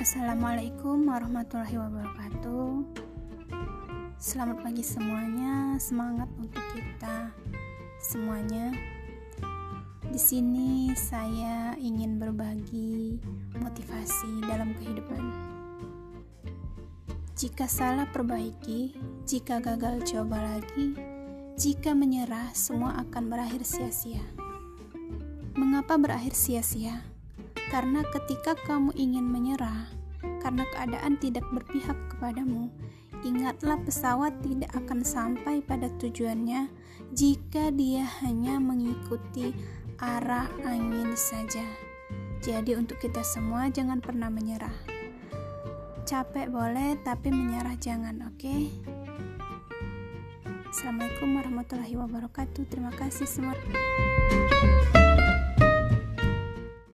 Assalamualaikum warahmatullahi wabarakatuh. Selamat pagi semuanya, semangat untuk kita semuanya. Di sini saya ingin berbagi motivasi dalam kehidupan. Jika salah perbaiki, jika gagal coba lagi, jika menyerah semua akan berakhir sia-sia. Mengapa berakhir sia-sia? Karena ketika kamu ingin menyerah, karena keadaan tidak berpihak kepadamu, ingatlah pesawat tidak akan sampai pada tujuannya jika dia hanya mengikuti arah angin saja. Jadi, untuk kita semua, jangan pernah menyerah. Capek boleh, tapi menyerah jangan, oke? Okay? Assalamualaikum warahmatullahi wabarakatuh. Terima kasih semua.